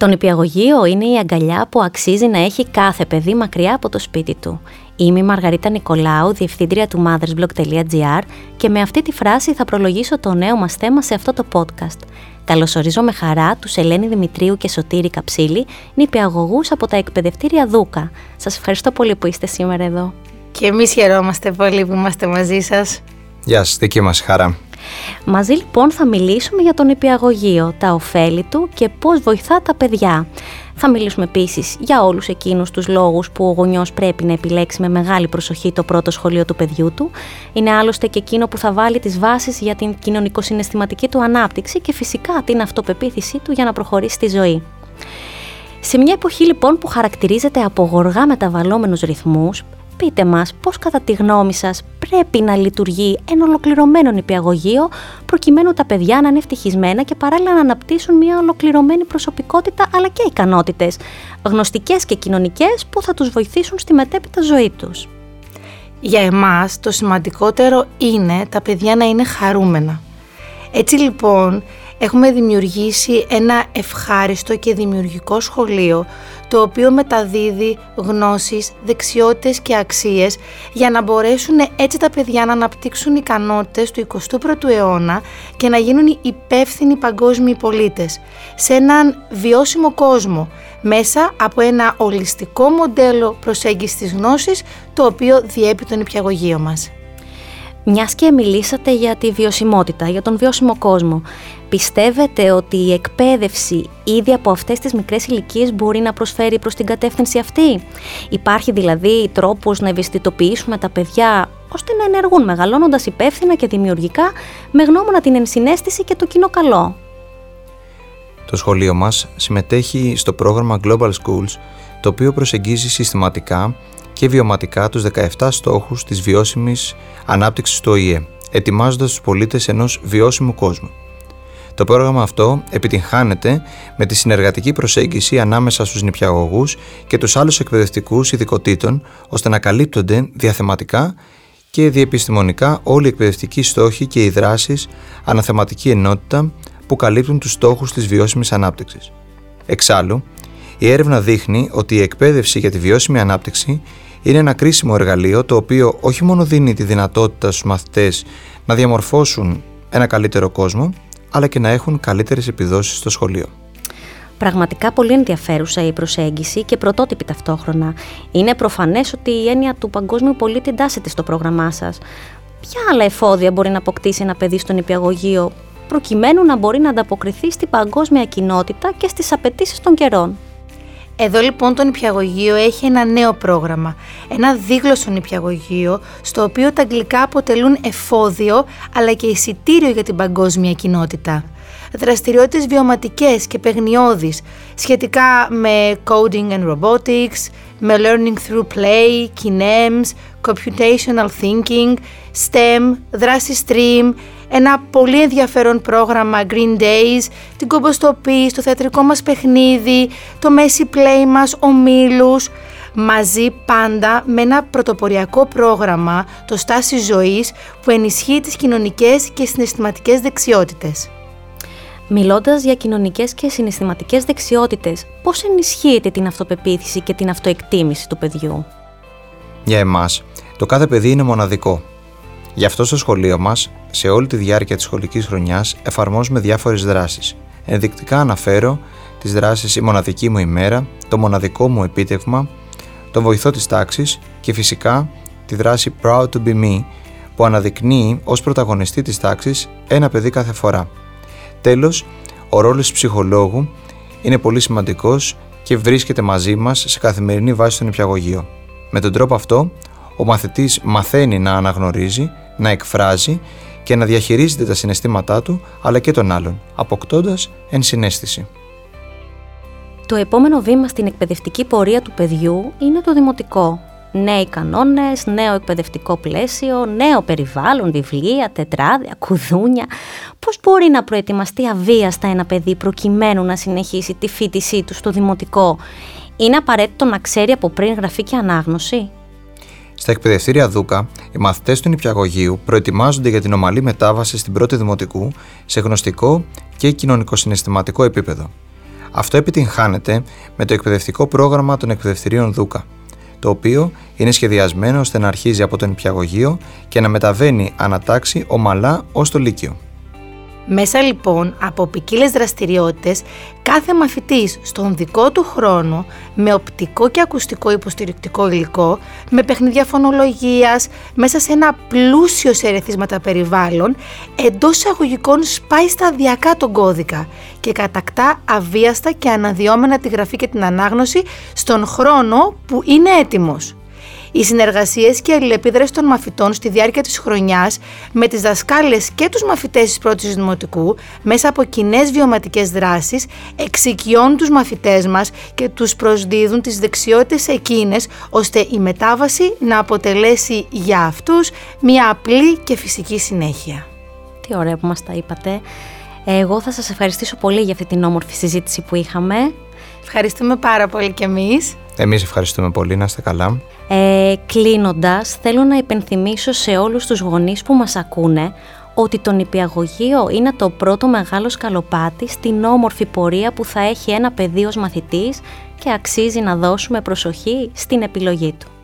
Το νηπιαγωγείο είναι η αγκαλιά που αξίζει να έχει κάθε παιδί μακριά από το σπίτι του. Είμαι η Μαργαρίτα Νικολάου, διευθύντρια του mothersblog.gr και με αυτή τη φράση θα προλογίσω το νέο μας θέμα σε αυτό το podcast. Καλωσορίζω με χαρά τους Ελένη Δημητρίου και Σωτήρη Καψίλη, νηπιαγωγούς από τα εκπαιδευτήρια Δούκα. Σας ευχαριστώ πολύ που είστε σήμερα εδώ. Και εμείς χαιρόμαστε πολύ που είμαστε μαζί σας. Γεια σας, δική μας χαρά. Μαζί λοιπόν θα μιλήσουμε για τον υπηαγωγείο, τα ωφέλη του και πώς βοηθά τα παιδιά. Θα μιλήσουμε επίσης για όλους εκείνους τους λόγους που ο γονιός πρέπει να επιλέξει με μεγάλη προσοχή το πρώτο σχολείο του παιδιού του. Είναι άλλωστε και εκείνο που θα βάλει τις βάσεις για την κοινωνικο-συναισθηματική του ανάπτυξη και φυσικά την αυτοπεποίθησή του για να προχωρήσει στη ζωή. Σε μια εποχή λοιπόν που χαρακτηρίζεται από γοργά μεταβαλλόμενους ρυθμούς, πείτε μας πώς κατά τη γνώμη σας πρέπει να λειτουργεί ένα ολοκληρωμένο νηπιαγωγείο προκειμένου τα παιδιά να είναι ευτυχισμένα και παράλληλα να αναπτύσσουν μια ολοκληρωμένη προσωπικότητα αλλά και ικανότητες, γνωστικές και κοινωνικές που θα τους βοηθήσουν στη μετέπειτα ζωή τους. Για εμάς το σημαντικότερο είναι τα παιδιά να είναι χαρούμενα. Έτσι λοιπόν έχουμε δημιουργήσει ένα ευχάριστο και δημιουργικό σχολείο το οποίο μεταδίδει γνώσεις, δεξιότητες και αξίες για να μπορέσουν έτσι τα παιδιά να αναπτύξουν ικανότητες του 21ου αιώνα και να γίνουν υπεύθυνοι παγκόσμιοι πολίτες σε έναν βιώσιμο κόσμο μέσα από ένα ολιστικό μοντέλο προσέγγισης της γνώσης το οποίο διέπει τον υπηαγωγείο μας. Μιας και μιλήσατε για τη βιωσιμότητα, για τον βιώσιμο κόσμο, πιστεύετε ότι η εκπαίδευση ήδη από αυτές τις μικρές ηλικίες μπορεί να προσφέρει προς την κατεύθυνση αυτή; Υπάρχει δηλαδή τρόπος να ευαισθητοποιήσουμε τα παιδιά ώστε να ενεργούν μεγαλώνοντας υπεύθυνα και δημιουργικά με γνώμονα την ενσυναίσθηση και το κοινό καλό; Το σχολείο μας συμμετέχει στο πρόγραμμα Global Schools, το οποίο προσεγγίζει συστηματικά και βιωματικά τους 17 στόχους της βιώσιμης ανάπτυξης του ΟΗΕ, ετοιμάζοντας τους πολίτες ενός βιώσιμου κόσμου. Το πρόγραμμα αυτό επιτυγχάνεται με τη συνεργατική προσέγγιση ανάμεσα στους νηπιαγωγούς και τους άλλους εκπαιδευτικούς ειδικοτήτων, ώστε να καλύπτονται διαθεματικά και διεπιστημονικά όλοι οι εκπαιδευτικοί στόχοι και οι δράσεις αναθεματική ενότητα που καλύπτουν τους στόχους της βιώσιμης ανάπτυξης. Εξάλλου, η έρευνα δείχνει ότι η εκπαίδευση για τη βιώσιμη ανάπτυξη είναι ένα κρίσιμο εργαλείο το οποίο όχι μόνο δίνει τη δυνατότητα στους μαθητές να διαμορφώσουν ένα καλύτερο κόσμο, αλλά και να έχουν καλύτερες επιδόσεις στο σχολείο. Πραγματικά πολύ ενδιαφέρουσα η προσέγγιση και πρωτότυπη ταυτόχρονα. Είναι προφανές ότι η έννοια του παγκόσμιου πολίτη εντάσσεται στο πρόγραμμά σας. Ποια άλλα εφόδια μπορεί να αποκτήσει ένα παιδί στον υπηαγωγείο προκειμένου να μπορεί να ανταποκριθεί στην παγκόσμια κοινότητα και στις απαιτήσεις των καιρών; Εδώ λοιπόν το νηπιαγωγείο έχει ένα νέο πρόγραμμα, ένα δίγλωσσο νηπιαγωγείο, στο οποίο τα αγγλικά αποτελούν εφόδιο αλλά και εισιτήριο για την παγκόσμια κοινότητα. Δραστηριότητες βιωματικές και παιγνιώδεις σχετικά με coding and robotics, με learning through play, kinems, computational thinking, STEM, δράση stream, ένα πολύ ενδιαφέρον πρόγραμμα Green Days, την κομποστοπή, το θεατρικό μας παιχνίδι, το Messi Play μας, ο Μίλους, μαζί πάντα με ένα πρωτοποριακό πρόγραμμα, το Στάση Ζωής, που ενισχύει τις κοινωνικές και συναισθηματικές δεξιότητες. Μιλώντας για κοινωνικές και συναισθηματικές δεξιότητες, πώς ενισχύεται την αυτοπεποίθηση και την αυτοεκτίμηση του παιδιού; Για εμάς, το κάθε παιδί είναι μοναδικό Γι' αυτό στο σχολείο μας, σε όλη τη διάρκεια της σχολικής χρονιάς, εφαρμόζουμε διάφορες δράσεις. Ενδεικτικά αναφέρω τις δράσεις Η Μοναδική μου ημέρα, Το Μοναδικό μου επίτευγμα, Τον Βοηθό της Τάξης και φυσικά τη δράση Proud to be me, που αναδεικνύει ως πρωταγωνιστή της τάξης ένα παιδί κάθε φορά. Τέλος, ο ρόλος του ψυχολόγου είναι πολύ σημαντικός και βρίσκεται μαζί μας σε καθημερινή βάση στον υπηαγωγείο. Με τον τρόπο αυτό, ο μαθητής μαθαίνει να αναγνωρίζει, να εκφράζει και να διαχειρίζεται τα συναισθήματά του αλλά και των άλλων, αποκτώντας ενσυναίσθηση. Το επόμενο βήμα στην εκπαιδευτική πορεία του παιδιού είναι το δημοτικό. Νέοι κανόνες, νέο εκπαιδευτικό πλαίσιο, νέο περιβάλλον, βιβλία, τετράδια, κουδούνια. Πώς μπορεί να προετοιμαστεί αβίαστα ένα παιδί προκειμένου να συνεχίσει τη φίτησή του στο δημοτικό; Είναι απαραίτητο να ξέρει από πριν γραφή και ανάγνωση; Στα εκπαιδευτήρια Δούκα, οι μαθητές του νηπιαγωγείου προετοιμάζονται για την ομαλή μετάβαση στην πρώτη δημοτικού σε γνωστικό και κοινωνικο-συναισθηματικό επίπεδο. Αυτό επιτυγχάνεται με το εκπαιδευτικό πρόγραμμα των εκπαιδευτηρίων Δούκα, το οποίο είναι σχεδιασμένο ώστε να αρχίζει από το νηπιαγωγείο και να μεταβαίνει ανατάξει ομαλά ως το Λύκειο. Μέσα λοιπόν από ποικίλες δραστηριότητες, κάθε μαθητής στον δικό του χρόνο, με οπτικό και ακουστικό υποστηρικτικό υλικό, με παιχνιδιά φωνολογίας, μέσα σε ένα πλούσιο σε ερεθίσματα περιβάλλον, εντός αγωγικών σπάει σταδιακά τον κώδικα και κατακτά αβίαστα και αναδυόμενα τη γραφή και την ανάγνωση στον χρόνο που είναι έτοιμος. Οι συνεργασίες και η αλληλεπίδρασης των μαθητών στη διάρκεια της χρονιάς με τις δασκάλες και τους μαθητές της πρώτης δημοτικού μέσα από κοινές βιωματικές δράσεις εξοικειώνουν τους μαθητές μας και τους προσδίδουν τις δεξιότητες εκείνες ώστε η μετάβαση να αποτελέσει για αυτούς μια απλή και φυσική συνέχεια. Τι ωραία που μας τα είπατε. Εγώ θα σας ευχαριστήσω πολύ για αυτή την όμορφη συζήτηση που είχαμε. Ευχαριστούμε πάρα πολύ κι εμείς. Εμείς ευχαριστούμε πολύ, να είστε καλά. Ε, κλείνοντας, θέλω να υπενθυμίσω σε όλους τους γονείς που μας ακούνε ότι το νηπιαγωγείο είναι το πρώτο μεγάλο σκαλοπάτι στην όμορφη πορεία που θα έχει ένα παιδί ως μαθητής και αξίζει να δώσουμε προσοχή στην επιλογή του.